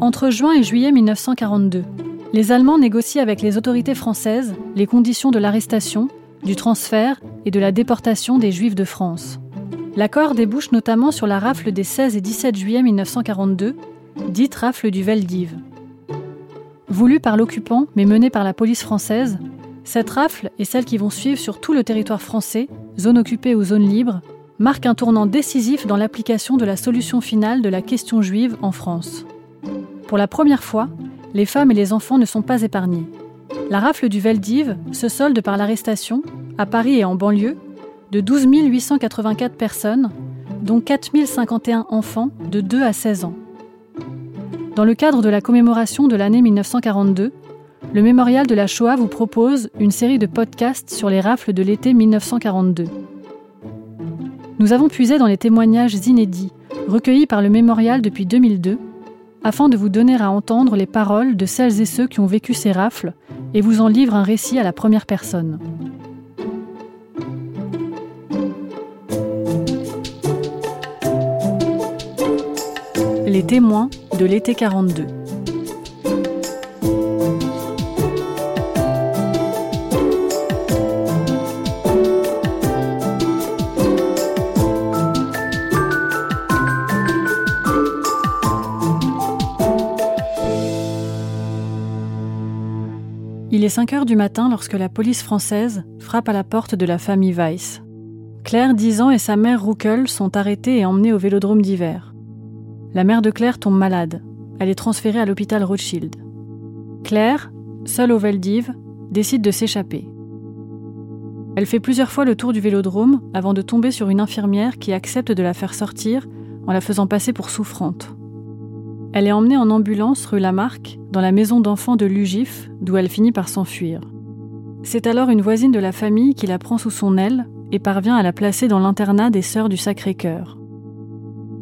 Entre juin et juillet 1942, les Allemands négocient avec les autorités françaises les conditions de l'arrestation, du transfert et de la déportation des Juifs de France. L'accord débouche notamment sur la rafle des 16 et 17 juillet 1942, dite rafle du Veldiv. Voulue par l'occupant mais menée par la police française, cette rafle et celles qui vont suivre sur tout le territoire français, zone occupée ou zone libre, marquent un tournant décisif dans l'application de la solution finale de la question juive en France. Pour la première fois, les femmes et les enfants ne sont pas épargnés. La rafle du Veldiv se solde par l'arrestation, à Paris et en banlieue, de 12 884 personnes, dont 4 051 enfants de 2 à 16 ans. Dans le cadre de la commémoration de l'année 1942, le Mémorial de la Shoah vous propose une série de podcasts sur les rafles de l'été 1942. Nous avons puisé dans les témoignages inédits recueillis par le Mémorial depuis 2002 afin de vous donner à entendre les paroles de celles et ceux qui ont vécu ces rafles et vous en livre un récit à la première personne. Les témoins de l'été 42. Est 5 heures du matin lorsque la police française frappe à la porte de la famille Weiss. Claire, 10 ans, et sa mère Ruckel sont arrêtés et emmenés au vélodrome d'hiver. La mère de Claire tombe malade. Elle est transférée à l'hôpital Rothschild. Claire, seule au Veldiv, décide de s'échapper. Elle fait plusieurs fois le tour du vélodrome avant de tomber sur une infirmière qui accepte de la faire sortir en la faisant passer pour souffrante. Elle est emmenée en ambulance rue Lamarck, dans la maison d'enfants de Lugif, d'où elle finit par s'enfuir. C'est alors une voisine de la famille qui la prend sous son aile et parvient à la placer dans l'internat des Sœurs du Sacré-Cœur.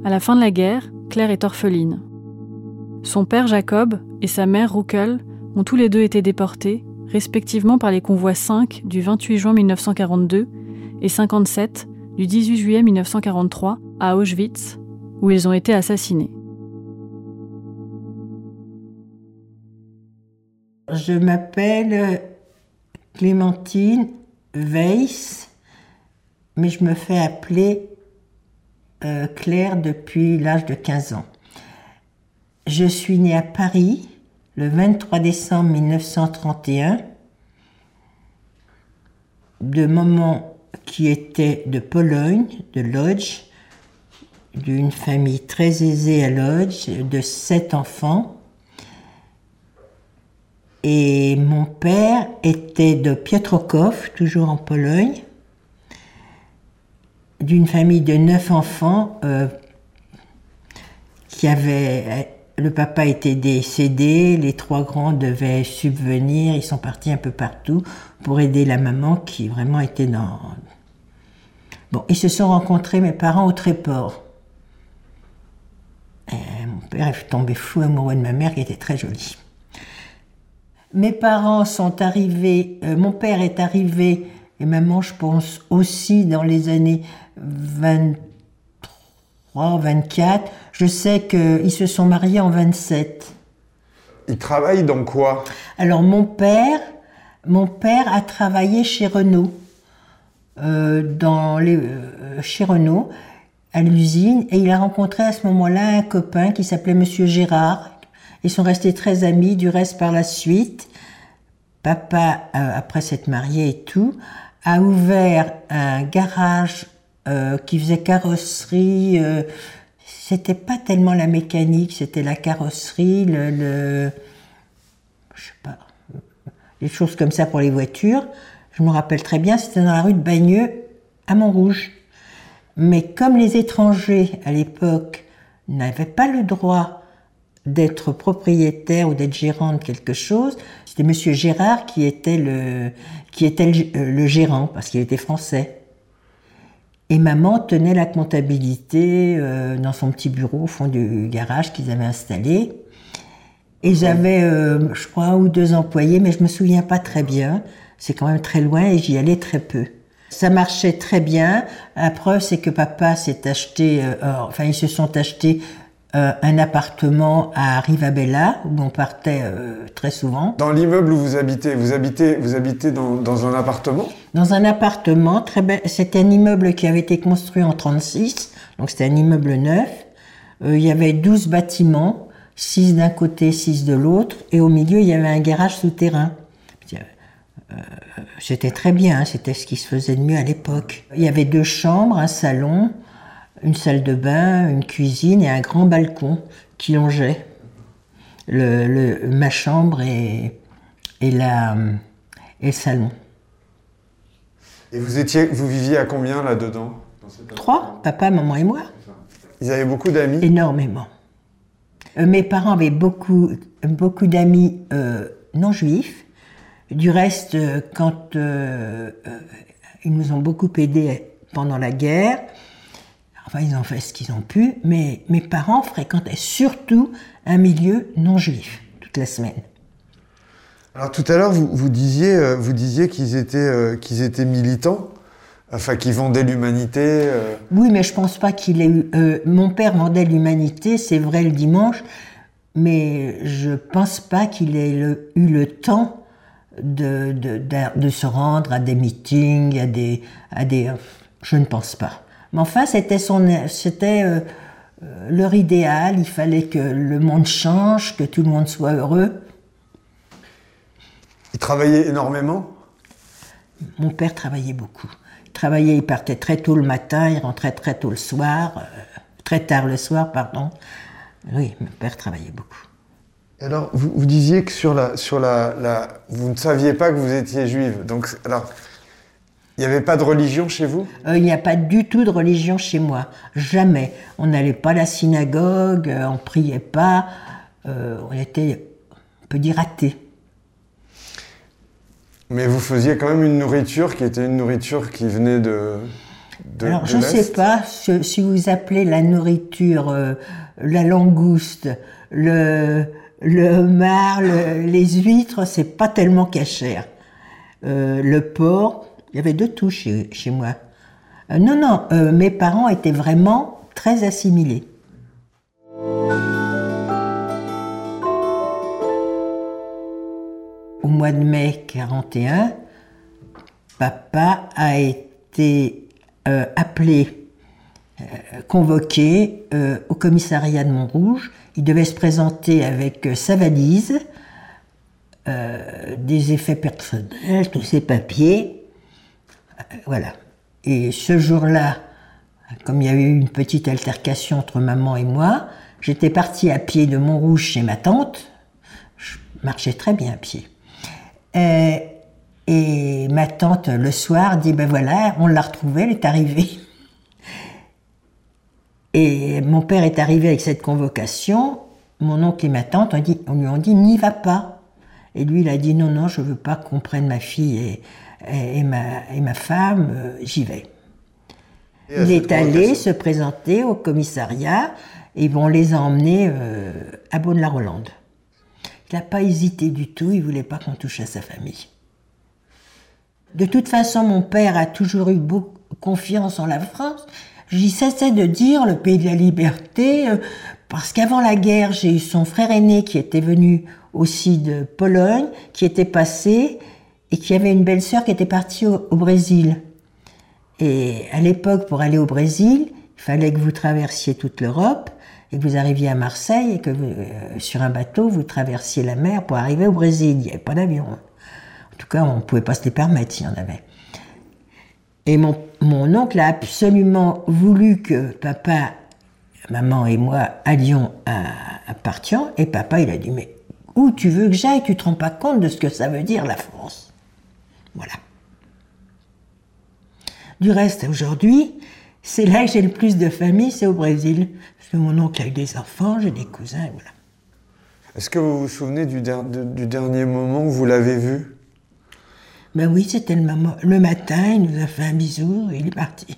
À la fin de la guerre, Claire est orpheline. Son père Jacob et sa mère Ruckel ont tous les deux été déportés, respectivement par les convois 5 du 28 juin 1942 et 57 du 18 juillet 1943 à Auschwitz, où ils ont été assassinés. Je m'appelle Clémentine Weiss, mais je me fais appeler euh, Claire depuis l'âge de 15 ans. Je suis née à Paris le 23 décembre 1931 de maman qui était de Pologne, de Lodz, d'une famille très aisée à Lodz, de sept enfants. Et mon père était de Piotrków, toujours en Pologne, d'une famille de neuf enfants euh, qui avait le papa était décédé, les trois grands devaient subvenir, ils sont partis un peu partout pour aider la maman qui vraiment était dans... Bon, ils se sont rencontrés, mes parents, au Tréport. mon père est tombé fou amoureux de ma mère qui était très jolie. Mes parents sont arrivés, euh, mon père est arrivé, et maman je pense aussi dans les années 23, 24. Je sais qu'ils se sont mariés en 27. Ils travaillent dans quoi? Alors mon père, mon père a travaillé chez Renault, euh, dans les, euh, chez Renault, à l'usine, et il a rencontré à ce moment-là un copain qui s'appelait Monsieur Gérard. Ils sont restés très amis, du reste par la suite. Papa, euh, après s'être marié et tout, a ouvert un garage euh, qui faisait carrosserie. Euh, c'était pas tellement la mécanique, c'était la carrosserie, le, le, je sais pas, les choses comme ça pour les voitures. Je me rappelle très bien, c'était dans la rue de Bagneux, à Montrouge. Mais comme les étrangers à l'époque n'avaient pas le droit d'être propriétaire ou d'être gérant de quelque chose, c'était Monsieur Gérard qui était le qui était le, euh, le gérant parce qu'il était français. Et maman tenait la comptabilité euh, dans son petit bureau au fond du garage qu'ils avaient installé. Et j'avais, euh, je crois, un ou deux employés, mais je me souviens pas très bien. C'est quand même très loin et j'y allais très peu. Ça marchait très bien. La preuve, c'est que papa s'est acheté, euh, enfin, ils se sont achetés euh, un appartement à Rivabella, où on partait euh, très souvent. Dans l'immeuble où vous habitez, vous habitez, vous habitez dans, dans un appartement? Dans un appartement, très bel... c'était un immeuble qui avait été construit en 36, donc c'était un immeuble neuf. Euh, il y avait 12 bâtiments, 6 d'un côté, 6 de l'autre, et au milieu, il y avait un garage souterrain. C'était très bien, hein, c'était ce qui se faisait de mieux à l'époque. Il y avait deux chambres, un salon, une salle de bain, une cuisine et un grand balcon qui longeait le, le- ma chambre et, et, la, et le salon. Et vous étiez, vous viviez à combien là-dedans Trois, papa, maman et moi. Ils avaient beaucoup d'amis? Énormément. Euh, mes parents avaient beaucoup, beaucoup d'amis euh, non juifs. Du reste, euh, quand euh, ils nous ont beaucoup aidés pendant la guerre, enfin ils ont fait ce qu'ils ont pu, mais mes parents fréquentaient surtout un milieu non juif toute la semaine. Alors tout à l'heure, vous, vous disiez, euh, vous disiez qu'ils étaient, euh, qu'ils étaient militants, enfin qu'ils vendaient l'humanité. euh. Oui, mais je pense pas qu'il ait eu. euh, mon père vendait l'humanité, c'est vrai le dimanche, mais je pense pas qu'il ait le- eu le temps de, de se rendre à des meetings, à des, à des. Je ne pense pas. Mais enfin, c'était son, c'était euh, euh, leur idéal. Il fallait que le monde change, que tout le monde soit heureux. Ils travaillaient énormément? Mon père travaillait beaucoup. Il travaillait, il partait très tôt le matin, il rentrait très tôt le soir, euh, très tard le soir, pardon. Oui, mon père travaillait beaucoup. Alors, vous, vous disiez que sur la, sur la, la, vous ne saviez pas que vous étiez juive. Donc, alors, il n'y avait pas de religion chez vous? Euh, il n'y a pas du tout de religion chez moi, jamais. On n'allait pas à la synagogue, euh, on priait pas, euh, on était, on peut dire, athées. Mais vous faisiez quand même une nourriture qui était une nourriture qui venait de. de Alors, de je ne sais pas si, si vous appelez la nourriture euh, la langouste, le, le homard, le- les huîtres, c'est pas tellement cachère. Le porc, il y avait de tout chez, moi. Euh, non, non, euh, mes parents étaient vraiment très assimilés. Au mois de mai 41, papa a été euh, appelé, convoqué au commissariat de Montrouge. Il devait se présenter avec sa valise, des effets personnels, tous ses papiers. Euh, voilà. Et ce jour-là, comme il y avait eu une petite altercation entre maman et moi, j'étais partie à pied de Montrouge chez ma tante. Je marchais très bien à pied. Euh, et ma tante, le soir, dit, ben voilà, on l'a retrouvée, elle est arrivée. Et mon père est arrivé avec cette convocation. Mon oncle et ma tante ont dit, on lui ont dit, n'y va pas. Et lui, il a dit, non, non, je veux pas qu'on prenne ma fille et, et, ma, et ma femme, euh, j'y vais. Et Il est allé se présenter au commissariat et on les a emmenés euh, à Beaune-la-Rolande. Il n'a pas hésité du tout, il voulait pas qu'on touche à sa famille. De toute façon, mon père a toujours eu beaucoup confiance en la France. J'y cessais de dire le pays de la liberté, euh, parce qu'avant la guerre, j'ai eu son frère aîné qui était venu aussi de Pologne, qui était passé, et qui avait une belle-sœur qui était partie au- Brésil. Et à l'époque, pour aller au Brésil, il fallait que vous traversiez toute l'Europe et que vous arriviez à Marseille et que euh, sur un bateau, vous traversiez la mer pour arriver au Brésil. Il n'y avait pas d'avion. En tout cas, on ne pouvait pas se les permettre s'il y en avait. Et mon, oncle a absolument voulu que papa, maman et moi allions à, à. Et papa, il a dit, mais où tu veux que j'aille? Tu te rends pas compte de ce que ça veut dire la France? Voilà. Du reste, aujourd'hui, c'est là que j'ai le plus de famille, c'est au Brésil. Parce que mon oncle a eu des enfants, j'ai des cousins, voilà. Est-ce que vous vous souvenez du, der- de- du dernier moment où vous l'avez vu? Ben oui, c'était le, matin, il nous a fait un bisou et il est parti.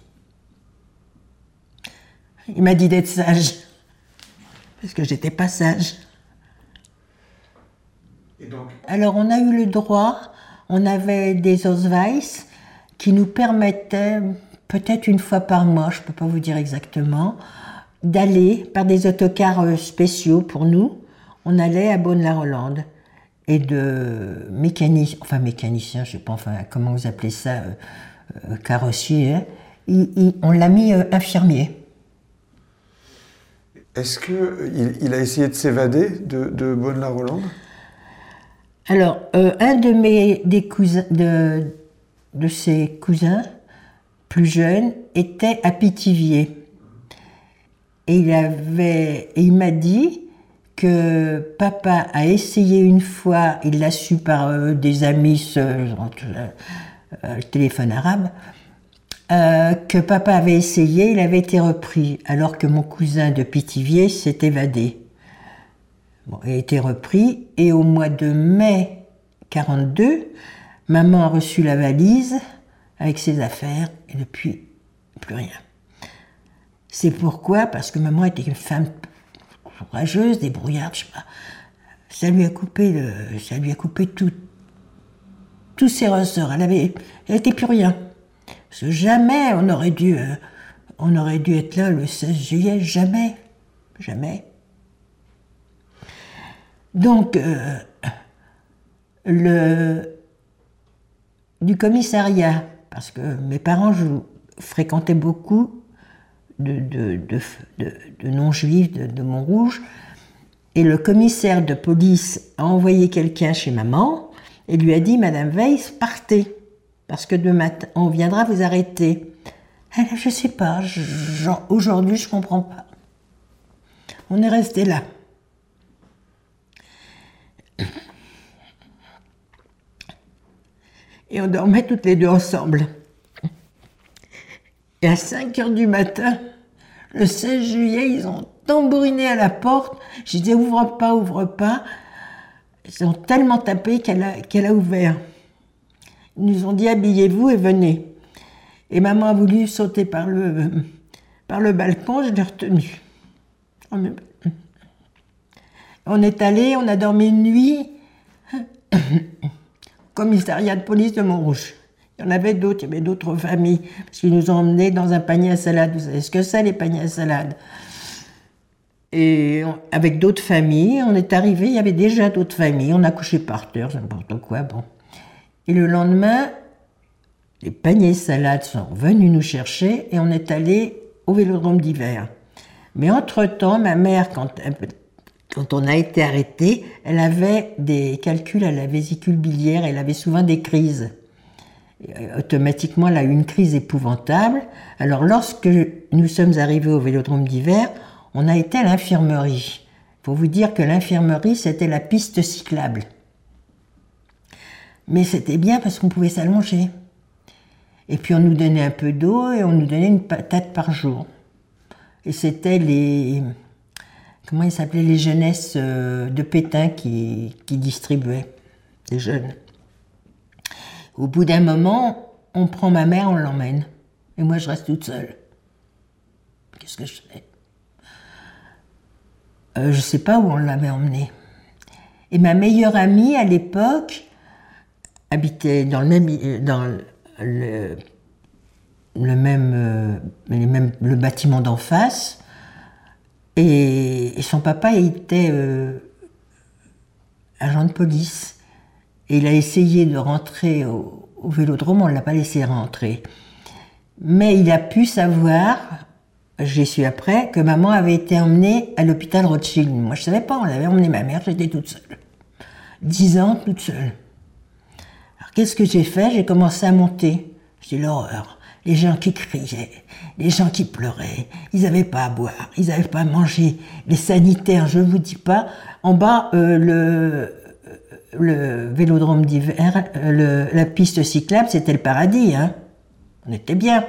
Il m'a dit d'être sage. Parce que j'étais pas sage. Alors on a eu le droit, on avait des Ausweis qui nous permettaient, peut-être une fois par mois, je ne peux pas vous dire exactement, d'aller par des autocars euh, spéciaux pour nous. On allait à Beaune-la-Rolande et de mécanicien, enfin mécanicien, je sais pas, comment vous appelez ça, euh, euh, carrossier, hein, on l'a mis infirmier. Est-ce que il, a essayé de s'évader de, de Bonne-la-Rolande Alors, euh, un de mes cousins, de, ses cousins plus jeunes était à Pithiviers. Et il avait, il m'a dit que papa a essayé une fois, il l'a su par euh, des amis, ce- euh, le téléphone arabe, que papa avait essayé, il avait été repris, alors que mon cousin de Pithiviers s'est évadé. Bon, a été repris et au mois de mai 42, maman a reçu la valise avec ses affaires et depuis plus rien. C'est pourquoi, parce que maman était une femme courageuse, débrouillarde, je sais pas. Ça lui a coupé ça lui a coupé tout, tous ses ressorts. Elle avait, elle était plus rien. Parce que jamais on aurait dû, euh, on aurait dû être là le 16 juillet, jamais, jamais. Donc, euh, le, du commissariat, parce que mes parents fréquentaient beaucoup de, de, non-juifs de, Montrouge, et le commissaire de police a envoyé quelqu'un chez maman et lui a dit Madame Weiss, partez, parce que demain on viendra vous arrêter. Elle, je sais pas, aujourd'hui je comprends pas. On est resté là. Et on dormait toutes les deux ensemble. Et à 5 heures du matin, le 16 juillet, ils ont tambouriné à la porte. J'ai dit ouvre pas, ouvre pas. Ils ont tellement tapé qu'elle a, ouvert. Ils nous ont dit habillez-vous et venez. Et maman a voulu sauter par le, par le balcon, je l'ai retenue. On est allé, on a dormi une nuit commissariat de police de Montrouge. Il y en avait d'autres, il y avait d'autres familles, parce qu'ils nous ont emmenés dans un panier à salade. Vous savez ce que c'est, les paniers à salade? Et avec d'autres familles, on est arrivé, il y avait déjà d'autres familles, on a couché par terre, n'importe quoi, bon. Et le lendemain, les paniers salades sont venus nous chercher et on est allé au vélodrome d'hiver. Mais entre-temps, ma mère, quand, quand on a été arrêté, elle avait des calculs à la vésicule biliaire, elle avait souvent des crises. Euh, automatiquement, elle a eu une crise épouvantable. Alors, lorsque nous sommes arrivés au vélodrome d'hiver, on a été à l'infirmerie. Faut vous dire que l'infirmerie, c'était la piste cyclable. Mais c'était bien parce qu'on pouvait s'allonger. Et puis on nous donnait un peu d'eau et on nous donnait une patate par jour. Et c'était les. Comment ils s'appelaient Les jeunesses euh, de Pétain qui, qui distribuaient, les jeunes? Au bout d'un moment, on prend ma mère, on l'emmène. Et moi, je reste toute seule. Qu'est-ce que je fais? Euh, Je sais pas où on l'avait emmenée. Et ma meilleure amie, à l'époque, habitait dans le même, i- dans le, même, euh, bâtiment d'en face. Et, son papa était euh, agent de police. Et il a essayé de rentrer au, au vélodrome, on ne l'a pas laissé rentrer. Mais il a pu savoir, j'ai su après, que maman avait été emmenée à l'hôpital Rothschild. Moi, je ne savais pas, on avait emmené ma mère, j'étais toute seule. Dix ans, toute seule. Alors, qu'est-ce que j'ai fait? J'ai commencé à monter. J'ai l'horreur. Les gens qui criaient, les gens qui pleuraient, ils n'avaient pas à boire, ils n'avaient pas à manger. Les sanitaires, je ne vous dis pas. En bas, euh, le, le vélodrome d'hiver, euh, la piste cyclable, c'était le paradis. Hein. On était bien.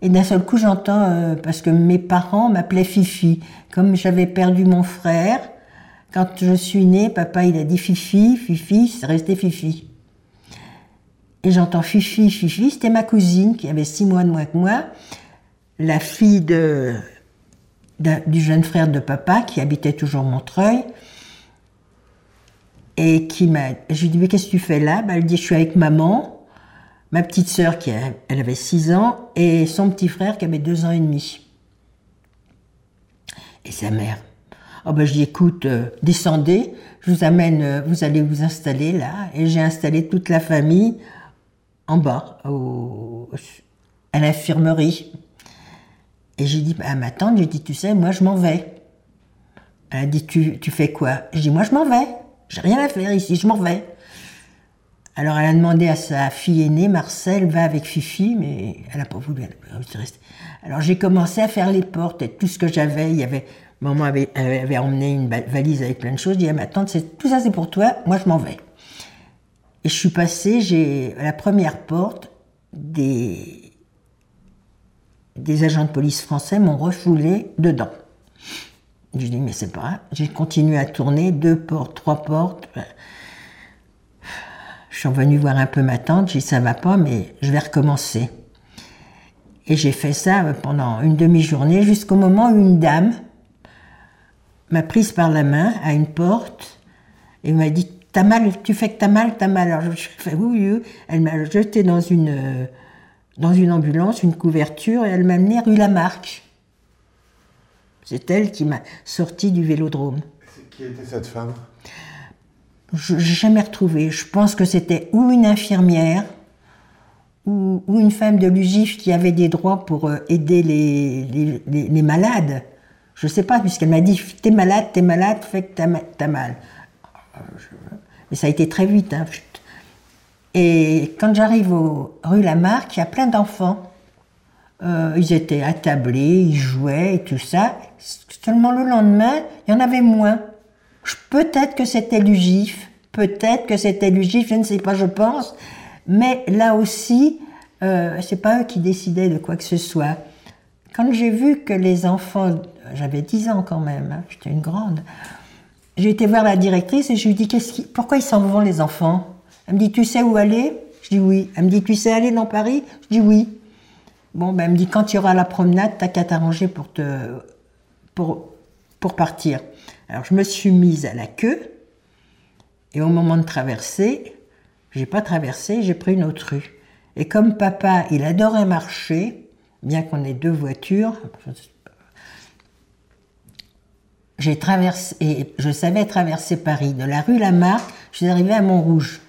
Et d'un seul coup, j'entends, euh, parce que mes parents m'appelaient Fifi. Comme j'avais perdu mon frère, quand je suis née, papa, il a dit Fifi, Fifi, c'est resté Fifi. Et j'entends Fifi, Fifi, c'était ma cousine qui avait six mois de moins que moi, la fille de, du jeune frère de papa qui habitait toujours Montreuil. Et qui m'a. Je lui dis, mais qu'est-ce que tu fais là? Ben, Elle dit, je suis avec maman, ma petite sœur qui elle avait 6 ans, et son petit frère qui avait 2 ans et demi. Et sa mère. Oh ben je dis écoute, euh, descendez, je vous amène, euh, vous allez vous installer là. Et j'ai installé toute la famille en bas, à l'infirmerie. Et j'ai dit à ma tante, j'ai dit tu sais, moi je m'en vais. Elle a dit tu, tu fais quoi? Je dis moi je m'en vais, j'ai rien à faire ici, je m'en vais. Alors elle a demandé à sa fille aînée, Marcel, va avec Fifi, mais elle n'a pas voulu. Alors j'ai commencé à faire les portes et tout ce que j'avais. Il y avait, maman avait, avait, emmené une valise avec plein de choses. Je dis à ma tante, tout ça c'est pour toi, moi je m'en vais. Et je suis passée, j'ai la première porte, des, des agents de police français m'ont refoulé dedans. Je dis, mais c'est pas J'ai continué à tourner, deux portes, trois portes. Je suis revenue voir un peu ma tante, j'ai dit, ça va pas, mais je vais recommencer. Et j'ai fait ça pendant une demi-journée jusqu'au moment où une dame m'a prise par la main à une porte et m'a dit T'as mal, tu fais que t'as mal, t'as mal. Alors je fais oui, oui. Elle m'a jeté dans une, dans une ambulance, une couverture, et elle m'a amené rue Lamarck. C'est elle qui m'a sorti du vélodrome. Qui était cette femme? Je n'ai jamais retrouvé. Je pense que c'était ou une infirmière, ou, une femme de l'UGIF qui avait des droits pour euh, aider les, les, malades. Je ne sais pas, puisqu'elle m'a dit T'es malade, t'es malade, fait que t'as as mal. Mais ça a été très vite. Hein. Et quand j'arrive au rue Lamarck, il y a plein d'enfants. Euh, ils étaient attablés, ils jouaient et tout ça. Seulement le lendemain, il y en avait moins. Peut-être que c'était l'UGIF, peut-être que c'était l'UGIF, je ne sais pas, je pense. Mais là aussi, euh, c'est pas eux qui décidaient de quoi que ce soit. Quand j'ai vu que les enfants, j'avais 10 ans quand même, hein, j'étais une grande, j'ai été voir la directrice et je lui ai dit qui, pourquoi ils s'en vont les enfants? Elle me dit tu sais où aller? Je dis oui. Elle me dit tu sais aller dans Paris? Je dis oui. Bon, ben, elle me dit quand tu auras la promenade, t'as qu'à t'arranger pour te pour, pour partir. Alors je me suis mise à la queue et au moment de traverser, j'ai pas traversé, j'ai pris une autre rue. Et comme papa, il adorait marcher, bien qu'on ait deux voitures, j'ai traversé, je savais traverser Paris. De la rue Lamarck, je suis arrivée à Montrouge.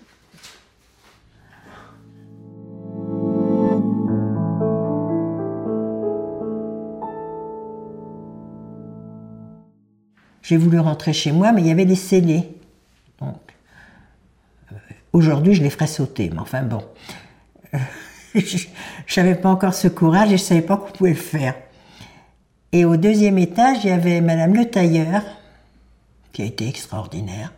J'ai voulu rentrer chez moi, mais il y avait des scellés. Donc, Aujourd'hui, je les ferais sauter, mais enfin bon. je n'avais pas encore ce courage et je ne savais pas qu'on pouvait le faire. Et au deuxième étage, il y avait Madame Le Tailleur, qui a été extraordinaire,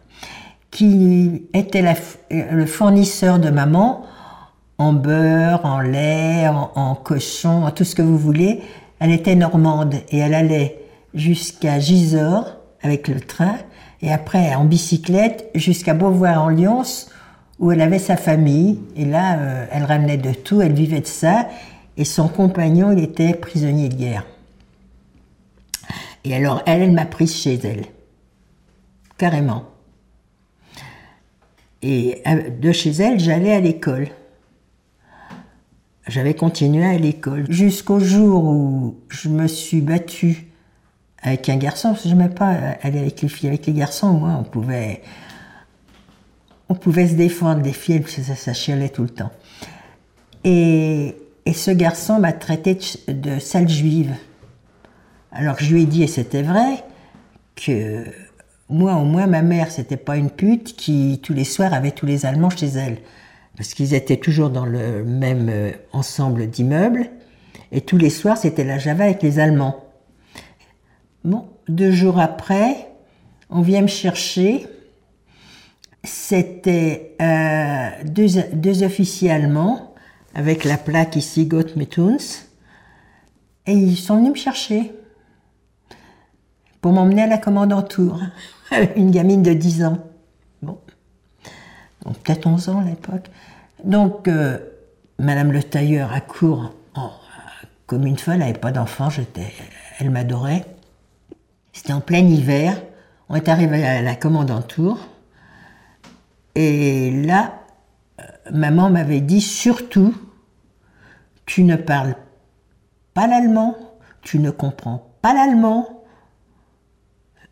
qui était le fournisseur de maman en beurre, en lait, en, en, cochon, en tout ce que vous voulez. Elle était normande et elle allait jusqu'à Gisors avec le train et après en bicyclette jusqu'à Beauvoir-en-Lyons où elle avait sa famille. Et là, euh, elle ramenait de tout, elle vivait de ça. Et son compagnon, il était prisonnier de guerre. Et alors, elle, elle m'a prise chez elle. Carrément. Et euh, de chez elle, j'allais à l'école. J'avais continué à l'école. Jusqu'au jour où je me suis battue avec un garçon, parce que je n'aimais pas aller avec les filles. Avec les garçons, on pouvait on pouvait se défendre des filles, parce que ça, chialait tout le temps. Et, ce garçon m'a traité de, sale juive. Alors je lui ai dit, et c'était vrai, que moi au moins ma mère c'était pas une pute qui tous les soirs avait tous les Allemands chez elle. Parce qu'ils étaient toujours dans le même euh, ensemble d'immeubles. Et tous les soirs c'était la Java avec les Allemands. Bon, deux jours après, on vient me chercher c'était euh, deux, officiers allemands avec la plaque ici Gott mit et ils sont venus me chercher pour m'emmener à la commandanture, une gamine de 10 ans. Bon, donc peut-être 11 ans à l'époque. Donc, euh, Madame le tailleur accourt oh, comme une folle, elle n'avait pas d'enfant, elle m'adorait. C'était en plein hiver, on est arrivé à la commandanture. Et là, euh, maman m'avait dit surtout, tu ne parles pas l'allemand, tu ne comprends pas l'allemand,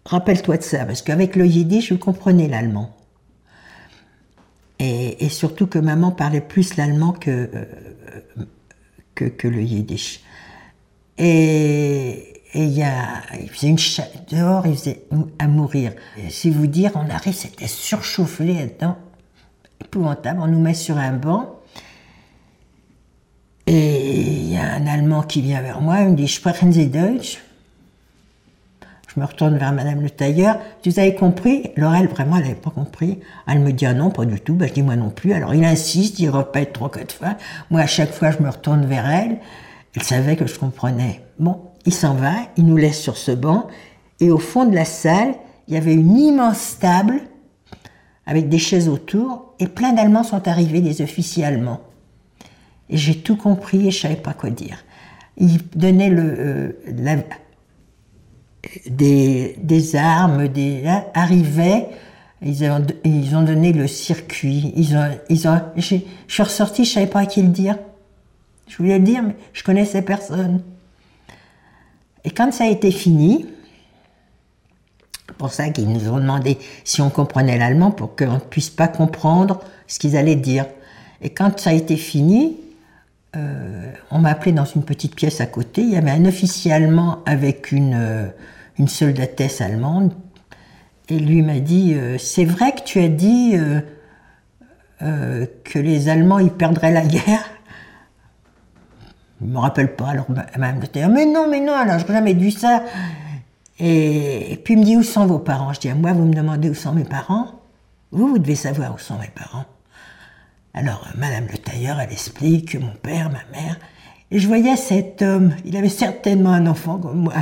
rappelle-toi de ça, parce qu'avec le yiddish, je comprenais l'allemand. Et, surtout que maman parlait plus l'allemand que, euh, que, le yiddish. Et il y a, faisait une dehors, il faisait à mourir. si vous dire, on arrive, c'était surchauffé là-dedans, épouvantable. On nous met sur un banc. Et il y a un Allemand qui vient vers moi, il me dit Sprechen Sie Deutsch je me retourne vers Madame le tailleur. Vous avez compris? Laurel, vraiment, elle n'avait pas compris. Elle me dit, ah non, pas du tout. Ben, je dis, moi non plus. Alors il insiste, il répète trois, quatre fois. Moi, à chaque fois, je me retourne vers elle. Elle savait que je comprenais. Bon, il s'en va, il nous laisse sur ce banc. Et au fond de la salle, il y avait une immense table avec des chaises autour. Et plein d'Allemands sont arrivés, des officiers allemands. Et j'ai tout compris et je savais pas quoi dire. Il donnait le, euh, la, des, des armes, des, hein, arrivaient, ils ont, ils ont donné le circuit. Ils ont, ils ont, je suis ressortie, je savais pas à qui le dire. Je voulais le dire, mais je connaissais personne. Et quand ça a été fini, pour ça qu'ils nous ont demandé si on comprenait l'allemand pour qu'on ne puisse pas comprendre ce qu'ils allaient dire. Et quand ça a été fini, euh, on m'a appelé dans une petite pièce à côté. Il y avait un officier allemand avec une, euh, une soldatesse allemande. Et lui m'a dit euh, C'est vrai que tu as dit que les Allemands ils perdraient la guerre Je ne me rappelle pas. Alors, même Mais non, mais non, alors je jamais dit ça. Et, puis il me dit Où sont vos parents? Je dis Moi, vous me demandez où sont mes parents Vous, vous devez savoir où sont mes parents. Alors, Madame le tailleur, elle explique mon père, ma mère. Et je voyais cet homme, il avait certainement un enfant comme moi,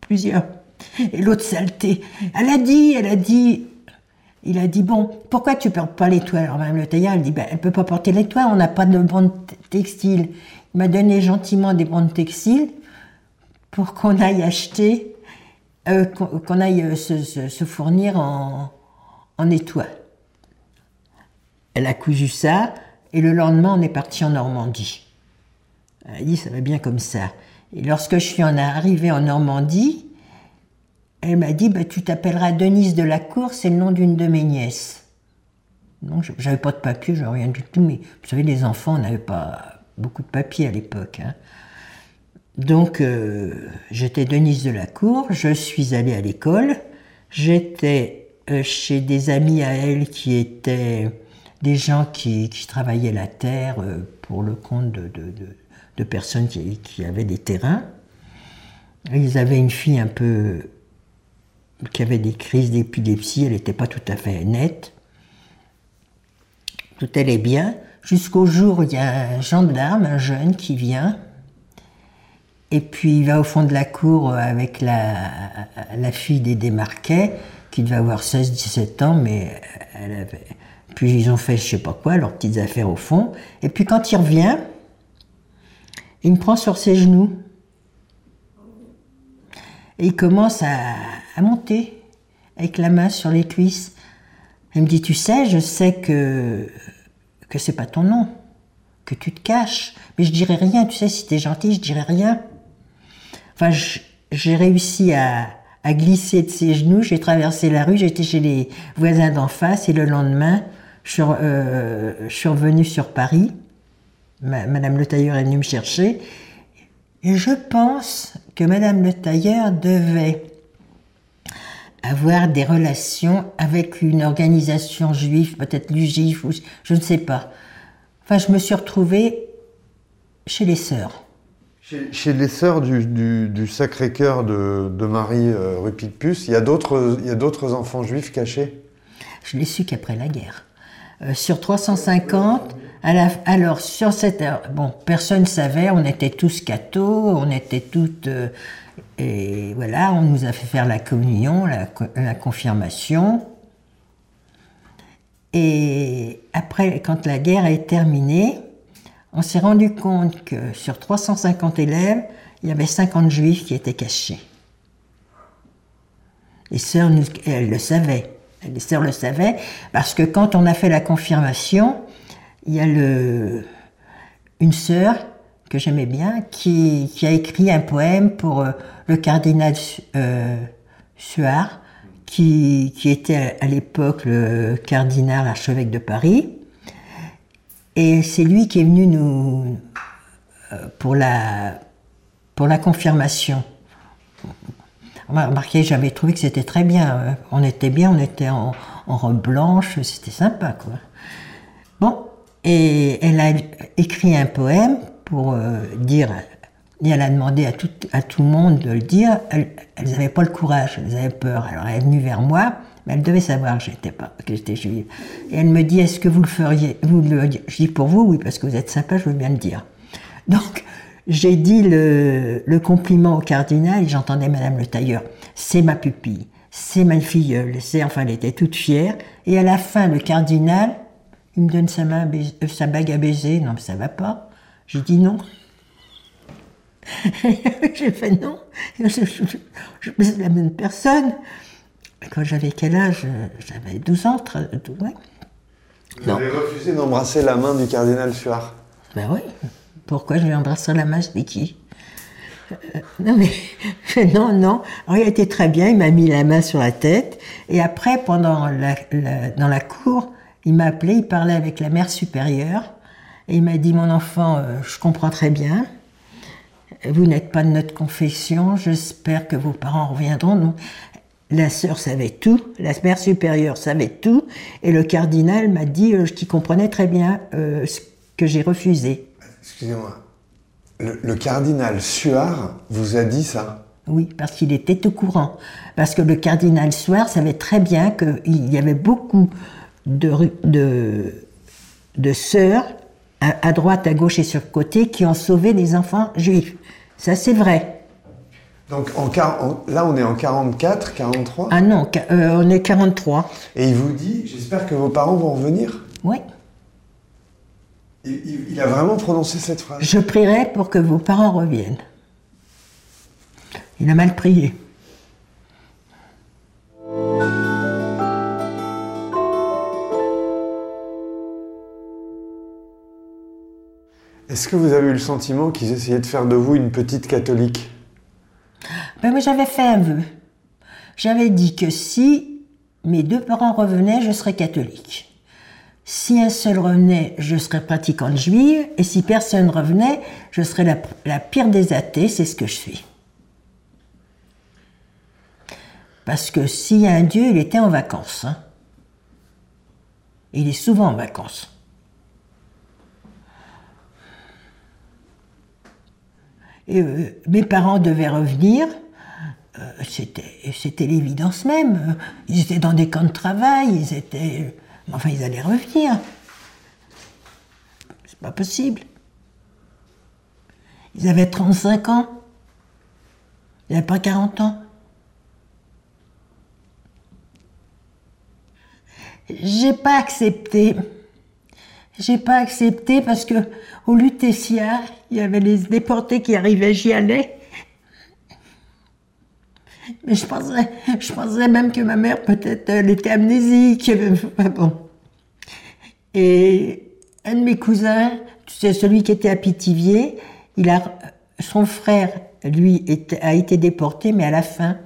plusieurs. Et l'autre saleté, elle a dit, elle a dit, il a dit, bon, pourquoi tu portes pas les toits Alors Madame le tailleur, elle dit, ben, elle peut pas porter les toits, on n'a pas de bande textile. Il m'a donné gentiment des bandes textiles pour qu'on aille acheter, euh, qu'on aille euh, se, fournir en, en étoiles. Elle a cousu ça, et le lendemain, on est parti en Normandie. Elle a dit, ça va bien comme ça. Et lorsque je suis en arrivée en Normandie, elle m'a dit, bah, tu t'appelleras Denise de la Cour, c'est le nom d'une de mes nièces. Non, j'avais pas de papier, j'avais rien du tout, mais vous savez, les enfants, on n'avait pas beaucoup de papier à l'époque. Hein. Donc, euh, j'étais Denise de la Cour, je suis allée à l'école, j'étais euh, chez des amis à elle qui étaient des gens qui, travaillaient la terre euh, pour le compte de, personnes qui, avaient des terrains. Ils avaient une fille un peu qui avait des crises d'épilepsie, elle n'était pas tout à fait nette. Tout allait bien, jusqu'au jour où il y a un gendarme, un jeune, qui vient, et puis il va au fond de la cour avec la, la fille des Desmarquets, qui devait avoir 16-17 ans, mais elle avait, puis ils ont fait je sais pas quoi, leurs petites affaires au fond. Et puis quand il revient, il me prend sur ses genoux. Et il commence à, monter avec la main sur les cuisses. Il me dit, tu sais, je sais que, que c'est pas ton nom, que tu te caches. Mais je dirais rien, tu sais, si t'es gentil, je dirais rien. Enfin, j'ai réussi à, à glisser de ses genoux, j'ai traversé la rue, j'étais chez les voisins d'en face et le lendemain, euh, je suis, revenue sur Paris. Madame le tailleur est venue me chercher. Et je pense que Madame le tailleur devait avoir des relations avec une organisation juive, peut-être l'UGIF, ou je ne sais pas. Enfin, je me suis retrouvée chez les sœurs. Chez, les sœurs du, Sacré-Cœur de, Marie euh, il y a d'autres enfants juifs cachés? Je l'ai su qu'après la guerre. Euh, sur 350, alors sur cette, bon, personne ne savait, on était tous cathos, on était toutes, euh, et voilà, on nous a fait faire la communion, la, confirmation. Et après, quand la guerre est terminée, on s'est rendu compte que sur 350 élèves, il y avait 50 juifs qui étaient cachés. Les sœurs, elles le savaient les sœurs le savaient, parce que quand on a fait la confirmation, il y a une sœur que j'aimais bien qui, a écrit un poème pour euh, le cardinal euh, Suard, qui, qui était à l'époque le cardinal archevêque de Paris. Et c'est lui qui est venu nous euh, pour la, pour la confirmation. Remarquez, j'avais trouvé que c'était très bien. On était bien, on était en, robe blanche, c'était sympa, quoi. Bon, et elle a écrit un poème pour euh, dire, et elle a demandé à tout, à tout le monde de le dire. Elles n'avaient pas le courage, elles avaient peur. Alors elle est venue vers moi, mais elle devait savoir que j'étais pas, juive. Et elle me dit, est-ce que vous le feriez vous le, Je dis pour vous, oui, parce que vous êtes sympa, je veux bien le dire. Donc j'ai dit le, le, compliment au cardinal et j'entendais Madame le tailleur. C'est ma pupille, c'est ma filleule, c'est enfin elle était toute fière. Et à la fin, le cardinal, il me donne sa, main euh, sa bague à baiser. Non, mais ça va pas. J'ai dit non. j'ai fait non. Je, je, baise la même personne. Quand j'avais quel âge? J'avais 12 ans, 13, ouais. Vous avez refusé d'embrasser la main du cardinal Suard Ben oui. Pourquoi je vais embrasser la main de qui? Euh, non, mais non, non. Alors, il a été très bien, il m'a mis la main sur la tête. Et après, pendant la, dans la cour, il m'a appelé, il parlait avec la mère supérieure. Et il m'a dit Mon enfant, euh, je comprends très bien. Vous n'êtes pas de notre confession, j'espère que vos parents reviendront. Non. La sœur savait tout, la mère supérieure savait tout, et le cardinal m'a dit euh, qu'il comprenait très bien ce que j'ai refusé. Excusez-moi. Le, cardinal Suard vous a dit ça? Oui, parce qu'il était au courant. Parce que le cardinal Suard savait très bien qu'il y avait beaucoup de, de, de sœurs à, droite, à gauche et sur le côté qui ont sauvé des enfants juifs. Ça, c'est vrai. Donc en, là, on est en 44, 43 Ah non, euh, on est 43. Et il vous dit, j'espère que vos parents vont revenir? Oui. Il, a vraiment prononcé cette phrase Je prierai pour que vos parents reviennent. Il a mal prié. Est-ce que vous avez eu le sentiment qu'ils essayaient de faire de vous une petite catholique? Ben, Moi, j'avais fait un vœu. J'avais dit que si mes deux parents revenaient, je serais catholique. Si un seul revenait, je serais pratiquante juive, et si personne revenait, je serais la, pire des athées, c'est ce que je suis. Parce que s'il y a un Dieu, il était en vacances. Hein. Il est souvent en vacances. Euh, mes parents devaient revenir. Euh, c'était l'évidence même. Ils étaient dans des camps de travail, ils étaient Enfin, ils allaient revenir. C'est pas possible. Ils avaient 35 ans. Ils n'avaient pas 40 ans. J'ai pas accepté. J'ai pas accepté parce que au Lutetia, il y avait les déportés qui arrivaient, j'y allais. Mais je pensais, je pensais même que ma mère, peut-être, elle était amnésique. Bon. Et un de mes cousins, c'est celui qui était à Pithiviers, il a, son frère, lui, a été déporté, mais à la fin,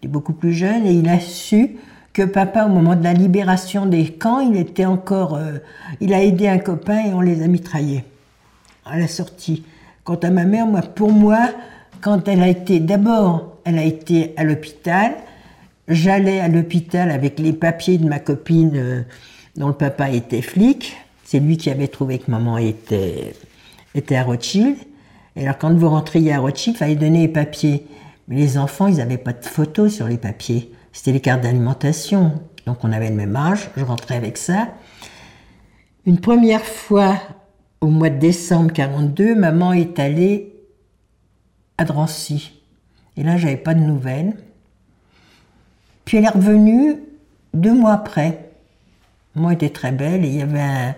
il est beaucoup plus jeune, et il a su que papa, au moment de la libération des camps, il était encore, euh, il a aidé un copain et on les a mitraillés à la sortie. Quant à ma mère, moi, pour moi, quand elle a été, d'abord, elle a été à l'hôpital. J'allais à l'hôpital avec les papiers de ma copine euh, dont le papa était flic. C'est lui qui avait trouvé que maman était, était à Rothschild. Et alors quand vous rentriez à Rothschild, il fallait donner les papiers. Mais les enfants, ils n'avaient pas de photos sur les papiers. C'était les cartes d'alimentation. Donc on avait le même âge, je rentrais avec ça. Une première fois, au mois de décembre 42, maman est allée à Drancy. Et là, j'avais pas de nouvelles. Puis elle est revenue deux mois après. Moi, était très belle et il y avait un,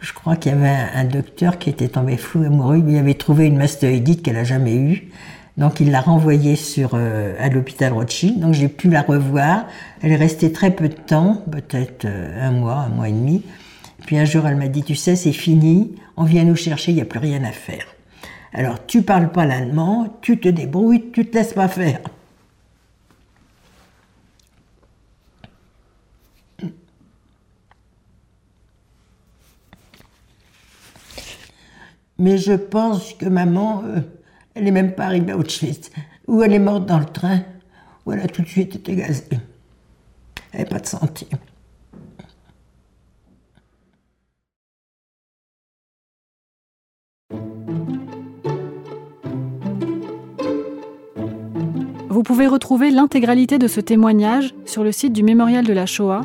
je crois qu'il y avait un, docteur qui était tombé fou amoureux. Il avait trouvé une mastéoïdite qu'elle a jamais eue. Donc il l'a renvoyée sur, euh, à l'hôpital Rothschild. Donc j'ai pu la revoir. Elle est restée très peu de temps, peut-être euh, un mois, un mois et demi. Puis un jour, elle m'a dit, tu sais, c'est fini, on vient nous chercher, il n'y a plus rien à faire. Alors tu parles pas l'allemand, tu te débrouilles, tu te laisses pas faire. Mais je pense que maman, euh, elle n'est même pas arrivée à Auschwitz, ou elle est morte dans le train, ou elle a tout de suite été gazée. Elle n'avait pas de sentiment. Vous pouvez retrouver l'intégralité de ce témoignage sur le site du Mémorial de la Shoah,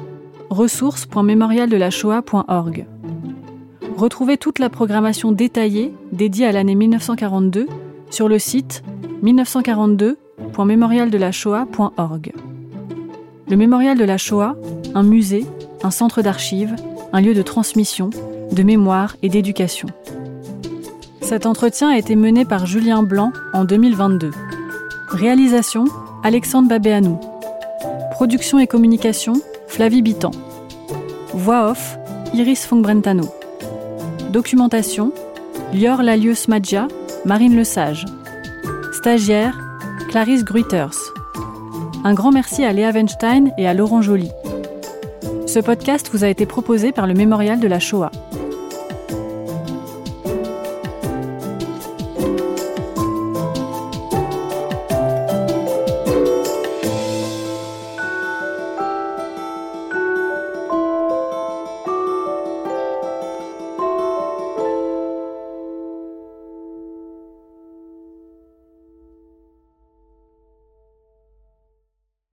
ressources.mémorialdelashoah.org. Retrouvez toute la programmation détaillée dédiée à l'année 1942 sur le site 1942.mémorialdelashoah.org. Le Mémorial de la Shoah, un musée, un centre d'archives, un lieu de transmission, de mémoire et d'éducation. Cet entretien a été mené par Julien Blanc en 2022. Réalisation Alexandre Babéanou. Production et communication Flavie Bitan. Voix off Iris Fongbrentano. Documentation Lior Lalieu Smadja, Marine Lesage. Stagiaire Clarisse Gruiters. Un grand merci à Léa Weinstein et à Laurent Joly. Ce podcast vous a été proposé par le Mémorial de la Shoah.